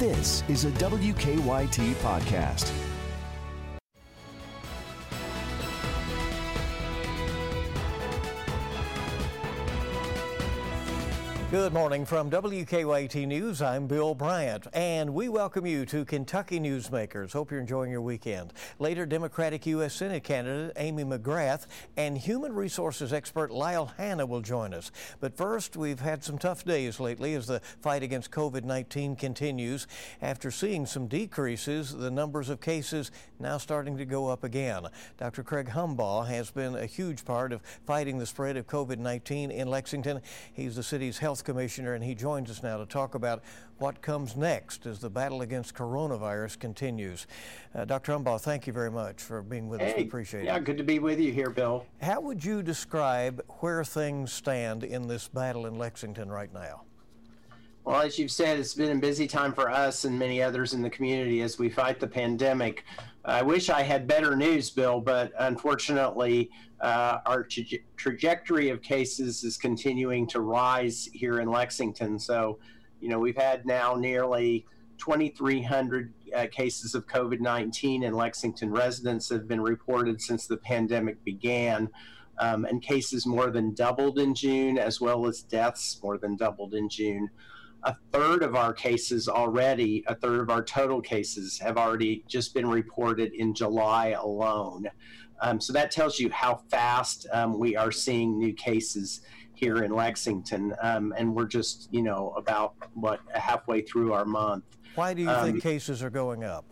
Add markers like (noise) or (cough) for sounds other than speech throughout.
This is a WKYT podcast. Good morning from WKYT News. I'm Bill Bryant, and we welcome you to Kentucky Newsmakers. Hope you're enjoying your weekend. Later, Democratic U.S. Senate candidate Amy McGrath and human resources expert Lyle Hanna will join us. But first, we've had some tough days lately as the fight against COVID 19 continues. After seeing some decreases, the numbers of cases now starting to go up again. Dr. Craig Humbaugh has been a huge part of fighting the spread of COVID 19 in Lexington. He's the city's health Health Commissioner, and he joins us now to talk about what comes next as the battle against coronavirus continues. Uh, Dr. Humbaugh, thank you very much for being with hey, us. We appreciate yeah, it. Yeah, good to be with you here, Bill. How would you describe where things stand in this battle in Lexington right now? Well, as you've said, it's been a busy time for us and many others in the community as we fight the pandemic. I wish I had better news, Bill, but unfortunately, uh, our tra- trajectory of cases is continuing to rise here in Lexington. So, you know, we've had now nearly 2,300 uh, cases of COVID 19 in Lexington residents have been reported since the pandemic began. Um, and cases more than doubled in June, as well as deaths more than doubled in June. A third of our cases already, a third of our total cases have already just been reported in July alone. Um, so that tells you how fast um, we are seeing new cases here in Lexington, um, and we're just you know about what halfway through our month. Why do you think um, cases are going up?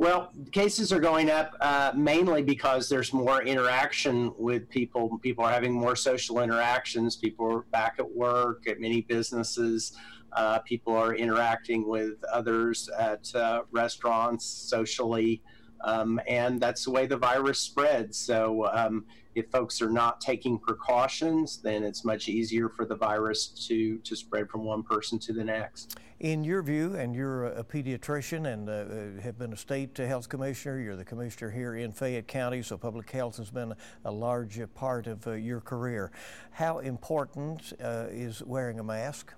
Well, cases are going up uh, mainly because there's more interaction with people. People are having more social interactions. People are back at work, at many businesses. Uh, people are interacting with others at uh, restaurants socially. Um, and that's the way the virus spreads. So, um, if folks are not taking precautions, then it's much easier for the virus to, to spread from one person to the next. In your view, and you're a pediatrician and uh, uh, have been a state health commissioner, you're the commissioner here in Fayette County, so public health has been a large part of uh, your career. How important uh, is wearing a mask?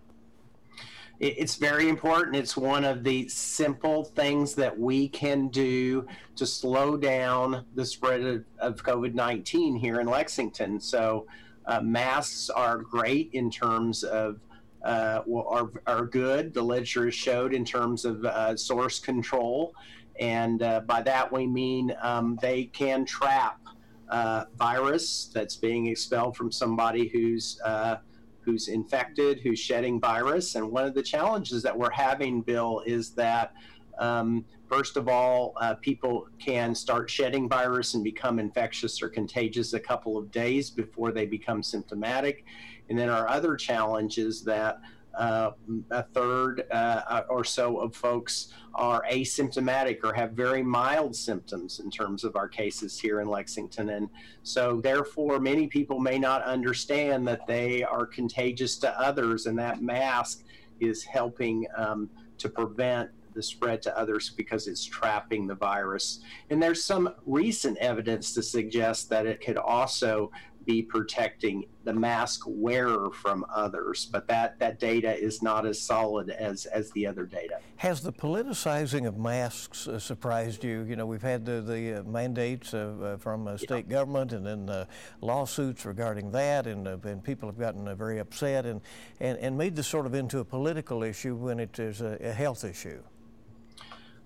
It's very important. It's one of the simple things that we can do to slow down the spread of, of COVID 19 here in Lexington. So, uh, masks are great in terms of. Uh, are, are good. The literature showed in terms of uh, source control, and uh, by that we mean um, they can trap uh, virus that's being expelled from somebody who's uh, who's infected, who's shedding virus. And one of the challenges that we're having, Bill, is that um, first of all, uh, people can start shedding virus and become infectious or contagious a couple of days before they become symptomatic. And then our other challenge is that uh, a third uh, or so of folks are asymptomatic or have very mild symptoms in terms of our cases here in Lexington. And so, therefore, many people may not understand that they are contagious to others, and that mask is helping um, to prevent the spread to others because it's trapping the virus. And there's some recent evidence to suggest that it could also be protecting the mask wearer from others, but that, that data is not as solid as, as the other data. Has the politicizing of masks uh, surprised you? You know, we've had the, the uh, mandates uh, from state yeah. government and then uh, lawsuits regarding that, and, uh, and people have gotten uh, very upset and, and, and made this sort of into a political issue when it is a, a health issue.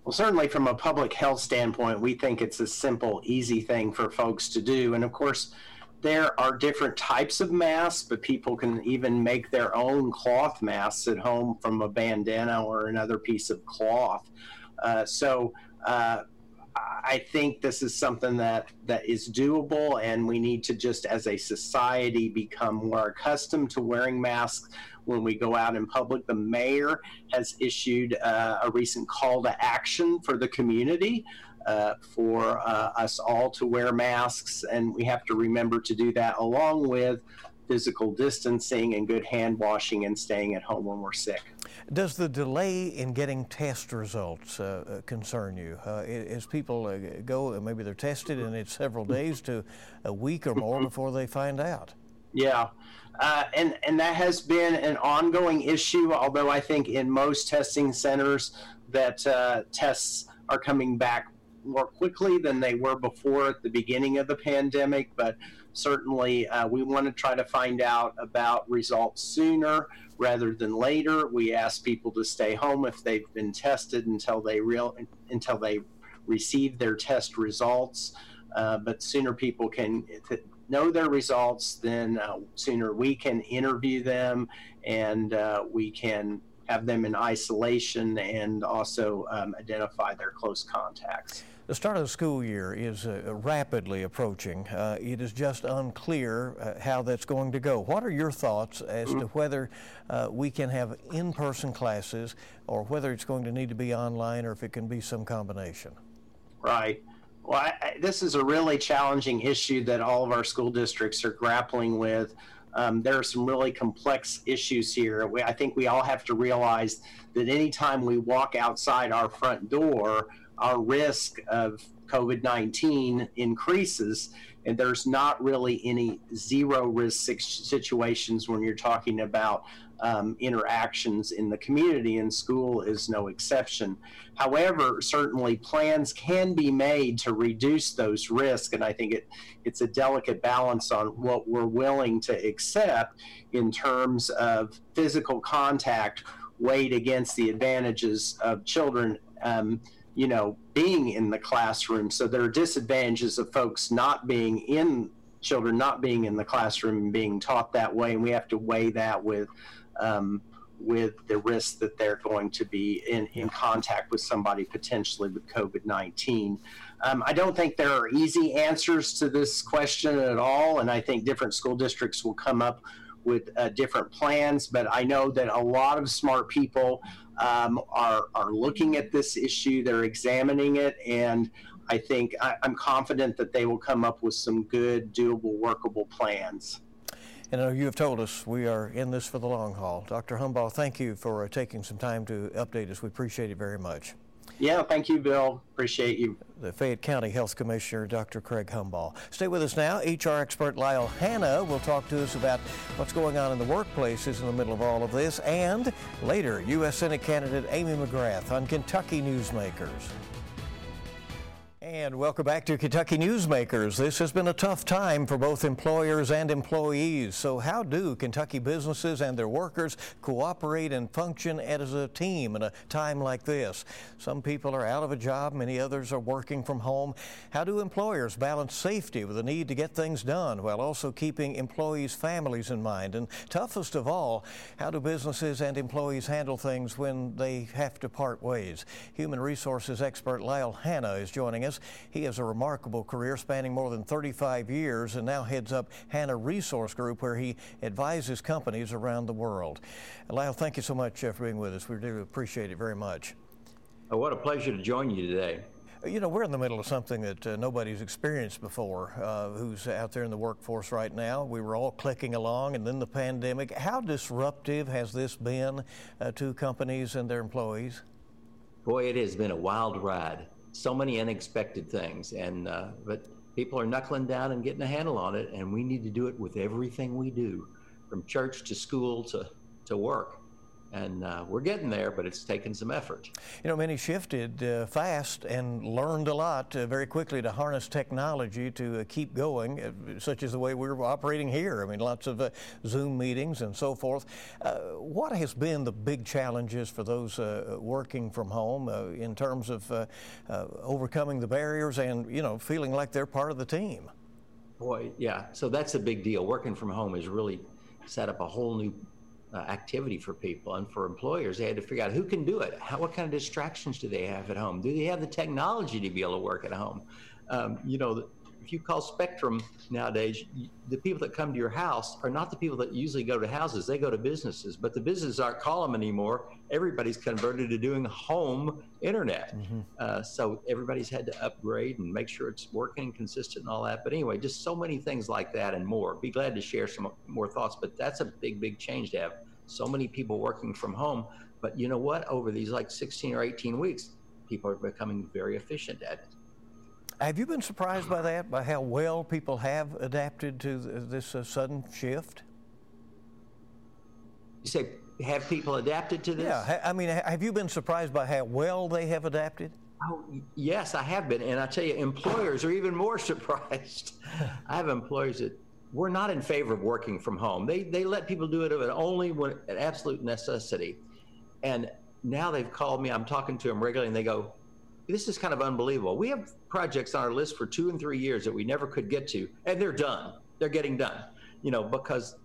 Well, certainly from a public health standpoint, we think it's a simple, easy thing for folks to do. And of course, there are different types of masks, but people can even make their own cloth masks at home from a bandana or another piece of cloth. Uh, so uh, I think this is something that, that is doable, and we need to just, as a society, become more accustomed to wearing masks when we go out in public. The mayor has issued uh, a recent call to action for the community uh, for uh, us all to wear masks, and we have to remember to do that along with physical distancing and good hand washing and staying at home when we're sick. Does the delay in getting test results uh, uh concern you? Uh, as people uh, go, maybe they're tested and it's several days to a week or more before they find out. Yeah. Uh, and and that has been an ongoing issue. Although I think in most testing centers that uh, tests are coming back more quickly than they were before at the beginning of the pandemic. But certainly, uh, we want to try to find out about results sooner rather than later. We ask people to stay home if they've been tested until they real until they receive their test results. Uh, but sooner people can know their results, then uh, sooner we can interview them and uh, we can have them in isolation and also um, identify their close contacts. The start of the school year is uh, rapidly approaching. Uh, it is just unclear uh, how that's going to go. What are your thoughts as to whether uh, we can have in person classes or whether it's going to need to be online or if it can be some combination? Right. Well, I, I, this is a really challenging issue that all of our school districts are grappling with. Um, there are some really complex issues here. We, I think we all have to realize that anytime we walk outside our front door, our risk of COVID 19 increases. And there's not really any zero risk situations when you're talking about um, interactions in the community, and school is no exception. However, certainly plans can be made to reduce those risks, and I think it, it's a delicate balance on what we're willing to accept in terms of physical contact weighed against the advantages of children. Um, you know, being in the classroom. So there are disadvantages of folks not being in children not being in the classroom and being taught that way, and we have to weigh that with um, with the risk that they're going to be in, in contact with somebody potentially with COVID 19. Um, I don't think there are easy answers to this question at all, and I think different school districts will come up with uh, different plans. But I know that a lot of smart people um, are, are looking at this issue, they're examining it, and I think I, I'm confident that they will come up with some good, doable, workable plans. And uh, you have told us we are in this for the long haul. Dr. Humbaugh, thank you for uh, taking some time to update us. We appreciate it very much. Yeah, thank you, Bill. Appreciate you. The Fayette County Health Commissioner, Dr. Craig Humbaugh. Stay with us now. HR expert Lyle Hanna will talk to us about what's going on in the workplaces in the middle of all of this. And later, U.S. Senate candidate Amy McGrath on Kentucky Newsmakers. And welcome back to Kentucky Newsmakers. This has been a tough time for both employers and employees. So, how do Kentucky businesses and their workers cooperate and function as a team in a time like this? Some people are out of a job, many others are working from home. How do employers balance safety with the need to get things done while also keeping employees' families in mind? And toughest of all, how do businesses and employees handle things when they have to part ways? Human resources expert Lyle Hanna is joining us. He has a remarkable career spanning more than 35 years and now heads up Hanna Resource Group, where he advises companies around the world. Lyle, thank you so much uh, for being with us. We do appreciate it very much. Oh, what a pleasure to join you today. You know, we're in the middle of something that uh, nobody's experienced before uh, who's out there in the workforce right now. We were all clicking along, and then the pandemic. How disruptive has this been uh, to companies and their employees? Boy, it has been a wild ride so many unexpected things. And uh, but people are knuckling down and getting a handle on it, and we need to do it with everything we do, from church to school to to work and uh, we're getting there, but it's taken some effort. You know, many shifted uh, fast and learned a lot uh, very quickly to harness technology to uh, keep going, uh, such as the way we're operating here. I mean, lots of uh, Zoom meetings and so forth. what has been the big challenges for those working from home in terms of overcoming the barriers and, you know, feeling like they're part of the team? Boy, yeah. So that's a big deal. Working from home has really set up a whole new uh, activity for people and for employers. They had to figure out who can do it. How, what kind of distractions do they have at home? Do they have the technology to be able to work at home? Um, you know, if you call Spectrum nowadays, the people that come to your house are not the people that usually go to houses. They go to businesses, but the businesses aren't calling them anymore. Everybody's converted to doing home internet. Mm-hmm. Uh, so everybody's had to upgrade and make sure it's working, consistent, and all that. But anyway, just so many things like that and more. Be glad to share some more thoughts, but that's a big, big change to have so many people working from home. But you know what? Over these like 16 or 18 weeks, people are becoming very efficient at it. Have you been surprised by that, by how well people have adapted to this uh, sudden shift? You say, have people adapted to this? Yeah, I mean, have you been surprised by how well they have adapted? Oh, yes, I have been. And I tell you, employers are even more (laughs) surprised. I have employers that we're not in favor of working from home. They, they let people do it only when an absolute necessity. And now they've called me, I'm talking to them regularly, and they go, This is kind of unbelievable. We have projects on our list for two and three years that we never could get to, and they're done. They're getting done, you know, because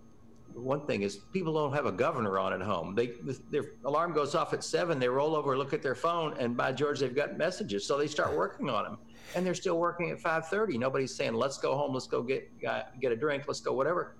one thing is people don't have a governor on at home. They their alarm goes off at seven. They roll over, look at their phone, and by George, they've got messages. So they start working on them, and they're still working at five thirty. Nobody's saying, "Let's go home. Let's go get uh, get a drink. Let's go whatever."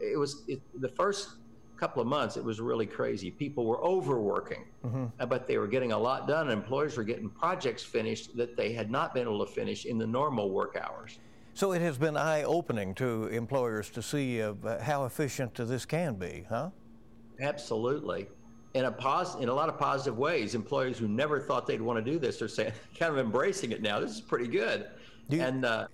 It was it, the first couple of months. It was really crazy. People were overworking, mm-hmm. Uh, but they were getting a lot done. And Employers were getting projects finished that they had not been able to finish in the normal work hours. So it has been eye opening to employers to see uh, how efficient this can be, huh? Absolutely. In a, pos- in a lot of positive ways, Employees who never thought they'd want to do this are saying, (laughs) kind of embracing it now. This is pretty good. You- and uh,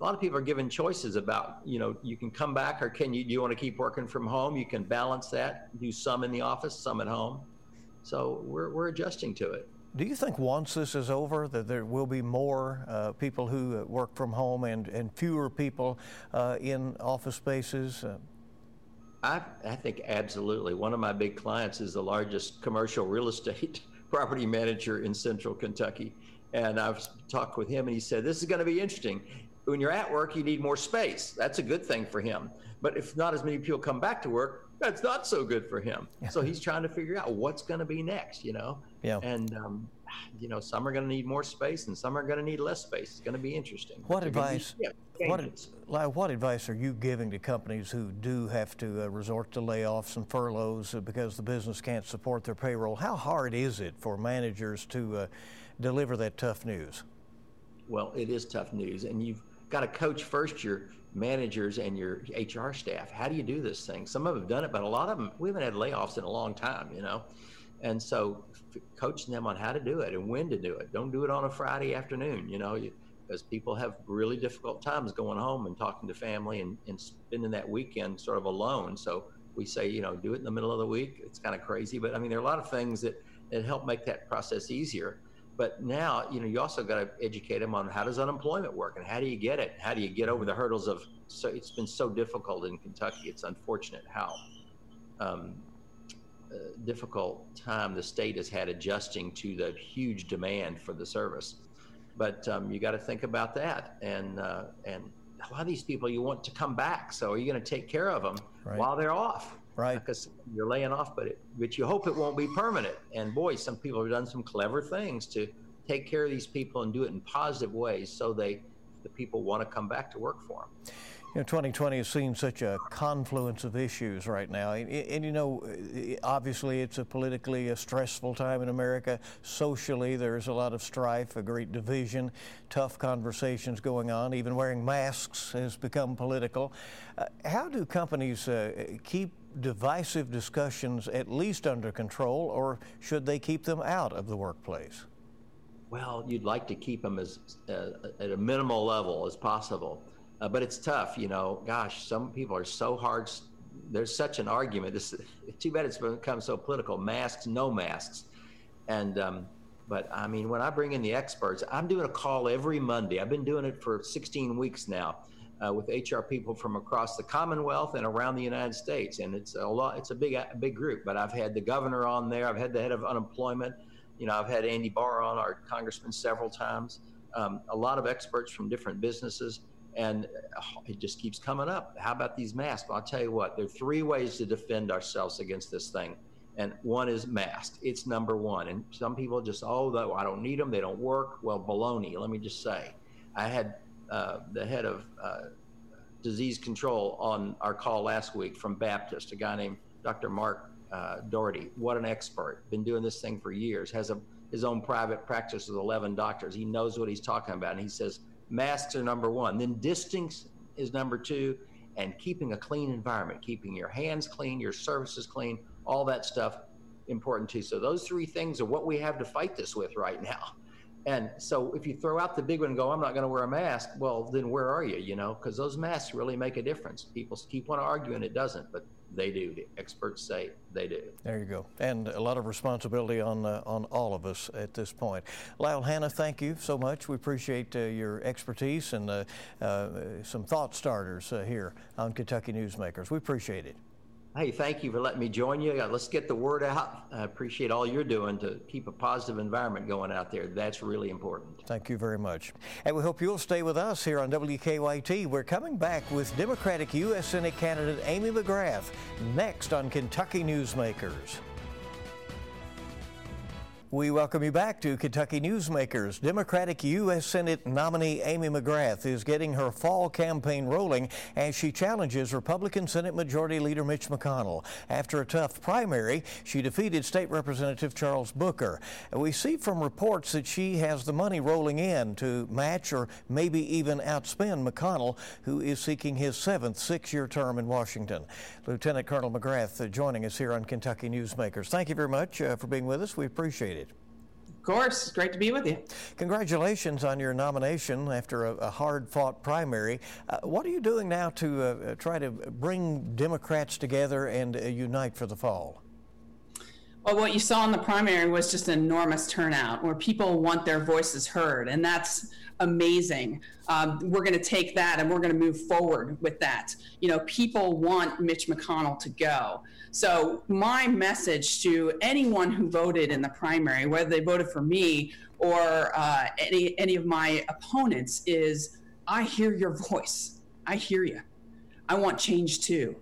a lot of people are given choices about, you know, you can come back or can you, do you want to keep working from home? You can balance that, do some in the office, some at home. So we're, we're adjusting to it. Do you think once this is over that there will be more uh, people who uh, work from home and, and fewer people uh, in office spaces? I, I think absolutely. One of my big clients is the largest commercial real estate (laughs) property manager in central Kentucky. And I've talked with him and he said, This is going to be interesting. When you're at work, you need more space. That's a good thing for him. But if not as many people come back to work, that's not so good for him. So he's trying to figure out what's going to be next, you know? Yeah. And, um, you know, some are going to need more space and some are going to need less space. It's going to be interesting. What advice? Be, yeah, what, what advice are you giving to companies who do have to uh, resort to layoffs and furloughs because the business can't support their payroll? How hard is it for managers to uh, deliver that tough news? Well, it is tough news, and you've got to coach first your managers and your HR staff. How do you do this thing? Some of them have done it, but a lot of them we haven't had layoffs in a long time, you know. And so, coaching them on how to do it and when to do it. Don't do it on a Friday afternoon, you know, because people have really difficult times going home and talking to family and, and spending that weekend sort of alone. So we say, you know, do it in the middle of the week. It's kind of crazy, but I mean, there are a lot of things that that help make that process easier. But now, you know, you also got to educate them on how does unemployment work and how do you get it? How do you get over the hurdles of? So it's been so difficult in Kentucky. It's unfortunate how um, uh, difficult time the state has had adjusting to the huge demand for the service. But um, you got to think about that, and uh, and a lot of these people you want to come back. So are you going to take care of them right. while they're off? Right. Because you're laying off, but it, but you hope it won't be permanent. And boy, some people have done some clever things to take care of these people and do it in positive ways, so they the people want to come back to work for them. You know, 2020 has seen such a confluence of issues right now. And, and, you know, obviously it's a politically a stressful time in America. Socially, there's a lot of strife, a great division, tough conversations going on. Even wearing masks has become political. Uh, how do companies uh, keep divisive discussions at least under control, or should they keep them out of the workplace? Well, you'd like to keep them as uh, at a minimal level as possible. Uh, but it's tough, you know. Gosh, some people are so hard. There's such an argument. This (laughs) too bad it's become so political. Masks, no masks, and um, but I mean, when I bring in the experts, I'm doing a call every Monday. I've been doing it for 16 weeks now. Uh, with HR people from across the Commonwealth and around the United States, and it's a lot. It's a big, a big group. But I've had the governor on there. I've had the head of unemployment. You know, I've had Andy Barr on, our congressman, several times. Um, a lot of experts from different businesses and uh, it just keeps coming up. How about these masks? Well, I'll tell you what, there are three ways to defend ourselves against this thing. And one is masks. It's number one. And some people just, oh, I don't need them. They don't work. Well, baloney. Let me just say, I had uh, the head of uh, disease control on our call last week from Baptist, a guy named Dr. Mark uh, Doherty. What an expert. Been doing this thing for years. Has a his own private practice with 11 doctors. He knows what he's talking about. And he says, masks are number one. Then distance is number two, and keeping a clean environment, keeping your hands clean, your surfaces clean, all that stuff important too. So those three things are what we have to fight this with right now. And so if you throw out the big one and go, I'm not going to wear a mask, well, then where are you? You know, because those masks really make a difference. People keep on arguing it doesn't, but they do. The experts say they do. There you go. And a lot of responsibility on uh, on all of us at this point. Lyle Hanna, thank you so much. We appreciate uh, your expertise and uh, uh some thought starters uh, here on Kentucky Newsmakers. We appreciate it. Hey, thank you for letting me join you. Uh, let's get the word out. I appreciate all you're doing to keep a positive environment going out there. That's really important. Thank you very much. And we hope you'll stay with us here on WKYT. We're coming back with Democratic U.S. Senate candidate Amy McGrath next on Kentucky Newsmakers. We welcome you back to Kentucky Newsmakers. Democratic U.S. Senate nominee Amy McGrath is getting her fall campaign rolling as she challenges Republican Senate Majority Leader Mitch McConnell. After a tough primary, she defeated State Representative Charles Booker. We see from reports that she has the money rolling in to match or maybe even outspend McConnell, who is seeking his seventh six year term in Washington. Lieutenant Colonel McGrath uh, joining us here on Kentucky Newsmakers. Thank you very much uh, for being with us. We appreciate it. Of course. It's great to be with you. Congratulations on your nomination after a, a hard fought primary. Uh, what are you doing now to uh, try to bring Democrats together and uh, unite for the fall? Well, what you saw in the primary was just an enormous turnout where people want their voices heard, and that's amazing. Um, we're going to take that and we're going to move forward with that. You know, people want Mitch McConnell to go. So, my message to anyone who voted in the primary, whether they voted for me or uh, any, any of my opponents, is I hear your voice. I hear you. I want change too.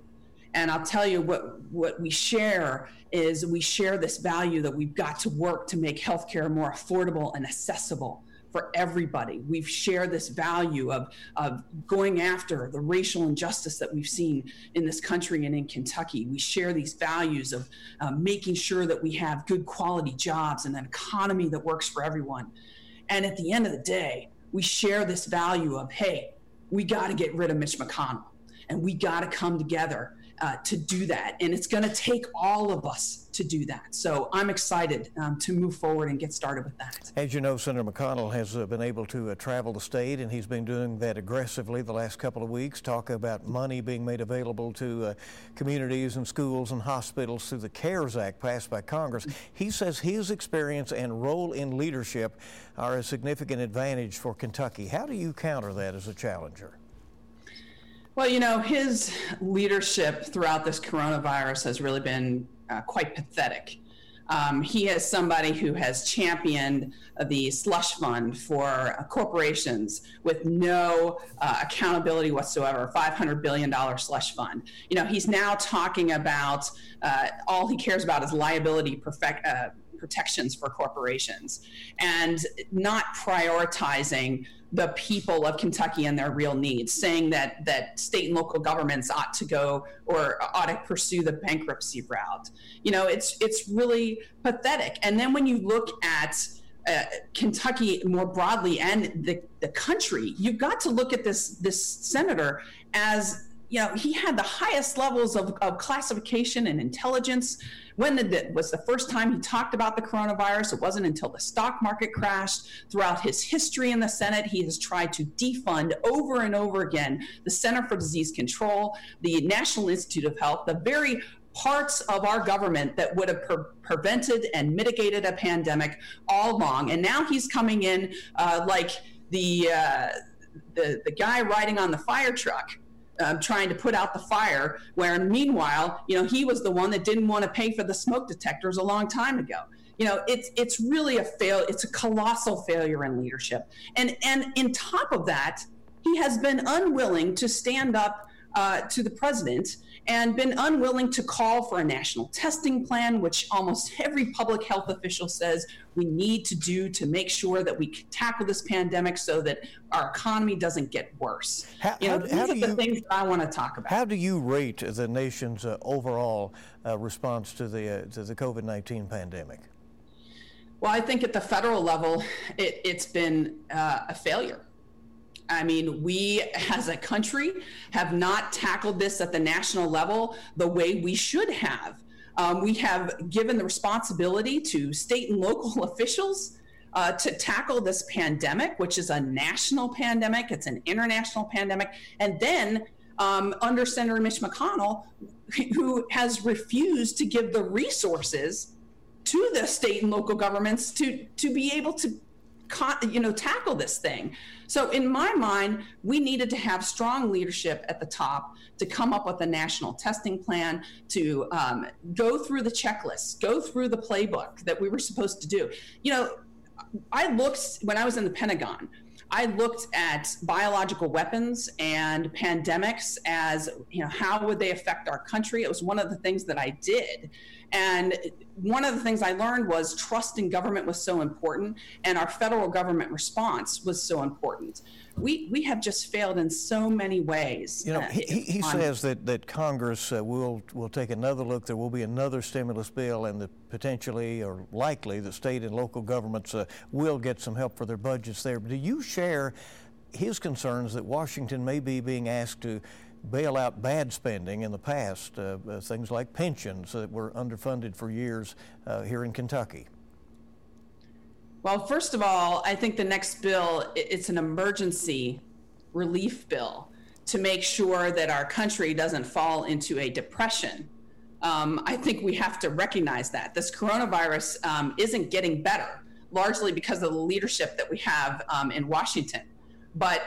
And I'll tell you what, what we share is we share this value that we've got to work to make healthcare more affordable and accessible for everybody. We've shared this value of, of going after the racial injustice that we've seen in this country and in Kentucky. We share these values of uh, making sure that we have good quality jobs and an economy that works for everyone. And at the end of the day, we share this value of, hey, we got to get rid of Mitch McConnell and we got to come together uh, to do that. And it's going to take all of us to do that. So I'm excited um, to move forward and get started with that. As you know, Senator McConnell has uh, been able to uh, travel the state, and he's been doing that aggressively the last couple of weeks, talking about money being made available to uh, communities and schools and hospitals through the CARES Act passed by Congress. He says his experience and role in leadership are a significant advantage for Kentucky. How do you counter that as a challenger? Well, you know, his leadership throughout this coronavirus has really been uh, quite pathetic. Um, he is somebody who has championed the slush fund for uh, corporations with no uh, accountability whatsoever, $500 billion slush fund. You know, he's now talking about uh, all he cares about is liability perfect, uh, protections for corporations and not prioritizing the people of Kentucky and their real needs, saying that that state and local governments ought to go or ought to pursue the bankruptcy route. You know, it's it's really pathetic. And then when you look at uh, Kentucky more broadly and the, the country, you've got to look at this this senator as you know he had the highest levels of, of classification and intelligence when it was the first time he talked about the coronavirus. It wasn't until the stock market crashed. Throughout his history in the Senate, he has tried to defund over and over again the Center for Disease Control, the National Institute of Health, the very parts of our government that would have pre- prevented and mitigated a pandemic all along. And now he's coming in uh, like the, uh, the the guy riding on the fire truck um, trying to put out the fire. Where meanwhile, you know, he was the one that didn't want to pay for the smoke detectors a long time ago. You know, it's it's really a fail. It's a colossal failure in leadership. And and in top of that, he has been unwilling to stand up uh, to the president and been unwilling to call for a national testing plan, which almost (laughs) every public health official says we need to do to make sure that we tackle this pandemic so that our economy doesn't get worse. How, you know, how, these are the you, things that I want to talk about. How do you rate the nation's uh, overall uh, response to the uh, to the COVID nineteen pandemic? Well, I think at the federal level, it, has been uh, a failure. I mean, we as a country have not tackled this at the national level the way we should have. Um, we have given the responsibility to state and local (laughs) officials uh, to tackle this pandemic, which is a national pandemic, it's an international pandemic, and then um, under Senator Mitch McConnell, (laughs) who has refused to give the resources to the state and local governments to to be able to you know tackle this thing so in my mind we needed to have strong leadership at the top to come up with a national testing plan to um, go through the checklist go through the playbook that we were supposed to do you know i looked when i was in the pentagon I looked at biological weapons and pandemics as, you know, how would they affect our country? It was one of the things that I did. And one of the things I learned was trust in government was so important, and our federal government response was so important. We, we have just failed in so many ways. You know, uh, he, he on, says that, that Congress uh, will will take another look. There will be another stimulus bill, and that potentially or likely the state and local governments uh, will get some help for their budgets there. Do you share his concerns that Washington may be being asked to bail out bad spending in the past, uh, uh, things like pensions that were underfunded for years uh, here in Kentucky? Well, first of all, I think the next bill it's an emergency relief bill to make sure that our country doesn't fall into a depression. Um, I think we have to recognize that this coronavirus um, isn't getting better, largely because of the leadership that we have um, in Washington. But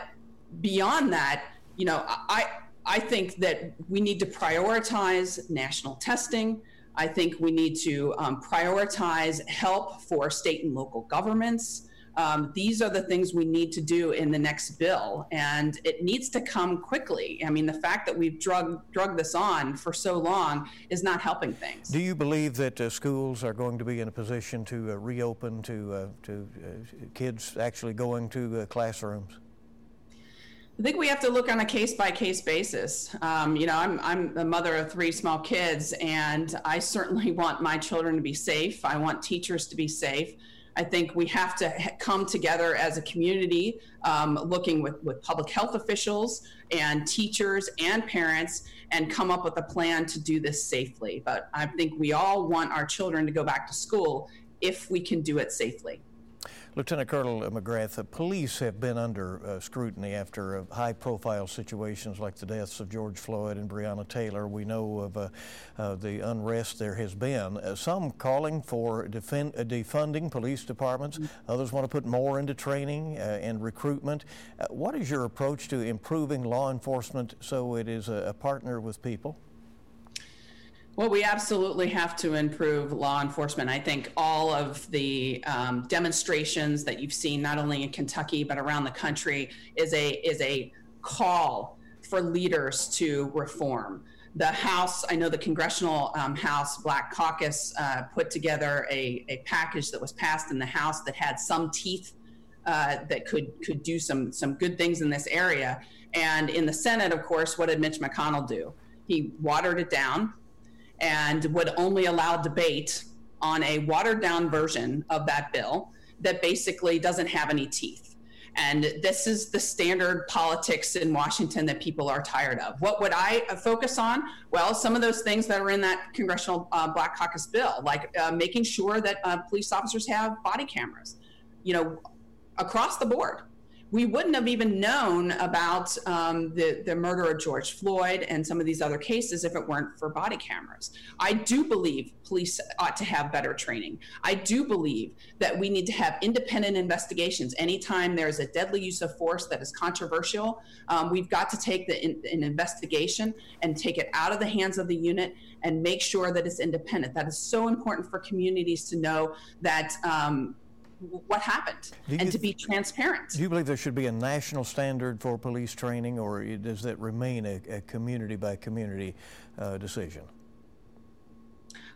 beyond that, you know, I I think that we need to prioritize national testing. I think we need to um, prioritize help for state and local governments. Um, these are the things we need to do in the next bill, and it needs to come quickly. I mean, the fact that we've drug drug this on for so long is not helping things. Do you believe that uh, schools are going to be in a position to uh, reopen to uh, to uh, kids actually going to uh, classrooms? I think we have to look on a case by case basis. Um, you know, I'm, I'm a mother of three small kids, and I certainly (laughs) want my children to be safe. I want teachers to be safe. I think we have to come together as a community, um, looking with, with public health officials and teachers and parents, and come up with a plan to do this safely. But I think we all want our children to go back to school if we can do it safely. Lieutenant Colonel McGrath, uh, police have been under uh, scrutiny after uh, high profile situations like the deaths of George Floyd and Breonna Taylor. We know of uh, uh, the unrest there has been. Uh, some calling for defend, defunding police departments, mm-hmm. others want to put more into training and recruitment. what is your approach to improving law enforcement so it is a, a partner with people? Well, we absolutely have to improve law enforcement. I think all of the um, demonstrations that you've seen, not only in Kentucky but around the country, is a is a call for leaders to reform. The House, I know the Congressional um, House Black Caucus uh, put together a, a package that was passed in the House that had some teeth uh, that could could do some some good things in this area. And in the Senate, of course, what did Mitch McConnell do? He watered it down and would only allow debate on a watered down version of that bill that basically doesn't have any teeth. And this is the standard politics in Washington that people are tired of. What would I focus on? Well, some of those things that are in that Congressional uh, Black Caucus bill, like uh, making sure that uh, police officers have body cameras, you know, across the board we wouldn't have even known about um, the, the murder of George Floyd and some of these other cases if it weren't for body cameras. I do believe police ought to have better training. I do believe that we need to have independent investigations. Anytime there's a deadly use of force that is controversial, um, we've got to take the, in, an investigation and take it out of the hands of the unit and make sure that it's independent. That is so important for communities to know that um, what happened and to be transparent. Do you believe there should be a national standard for police training, or does that remain a, a community by community uh, decision?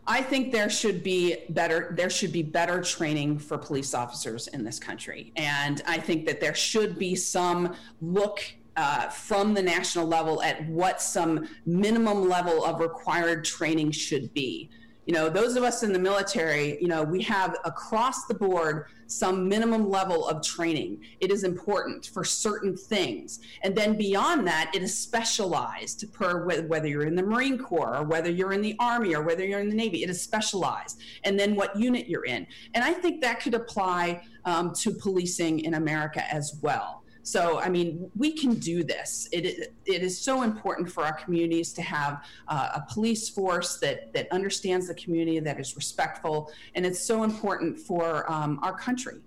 I think there should be better there should be better training for police officers in this country, and I think that there should be some look uh, from the national level at what some minimum level of required training should be You know, those of us in the military, you know, we have across the board some minimum level of training. It is important for certain things. And then beyond that, it is specialized per whether you're in the Marine Corps or whether you're in the Army or whether you're in the Navy. It is specialized. And then what unit you're in. And I think that could apply um, to policing in America as well. So, I mean, we can do this. It, it is so important for our communities to have uh, a police force that, that understands the community, that is respectful, and it's so important for um, our country.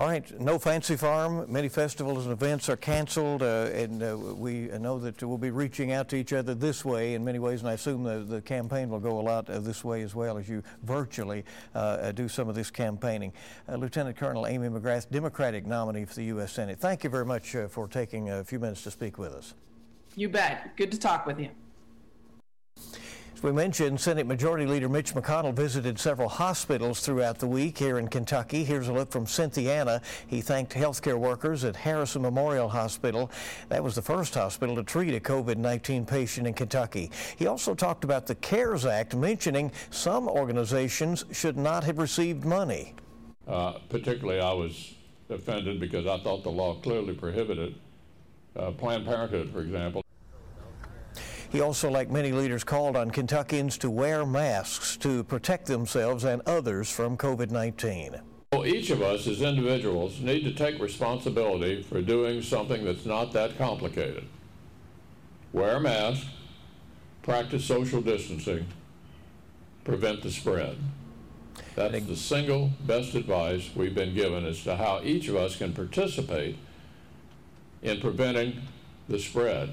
All right, no fancy farm. Many festivals and events are canceled, uh, and uh, we know that we'll be reaching out to each other this way in many ways, and I assume the, the campaign will go a lot uh, this way as well as you virtually uh, do some of this campaigning. Uh, Lieutenant Colonel Amy McGrath, Democratic nominee for the U.S. Senate, thank you very much for taking a few minutes to speak with us. You bet. Good to talk with you. As we mentioned, Senate Majority Leader Mitch McConnell visited several hospitals throughout the week here in Kentucky. Here's a look from Cynthiana. He thanked healthcare workers at Harrison Memorial Hospital. That was the first hospital to treat a COVID 19 patient in Kentucky. He also talked about the CARES Act, mentioning some organizations should not have received money. Uh, particularly, I was offended because I thought the law clearly prohibited uh, Planned Parenthood, for example. He also, like many leaders, called on Kentuckians to wear masks to protect themselves and others from COVID 19. Well, each of us as individuals need to take responsibility for doing something that's not that complicated. Wear a mask, practice social distancing, prevent the spread. That's the single best advice we've been given as to how each of us can participate in preventing the spread.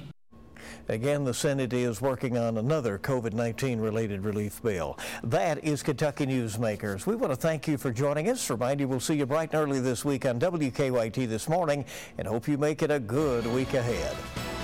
Again, the Senate is working on another COVID 19 related relief bill. That is Kentucky Newsmakers. We want to thank you for joining us. Remind you we'll see you bright and early this week on WKYT this morning and hope you make it a good week ahead.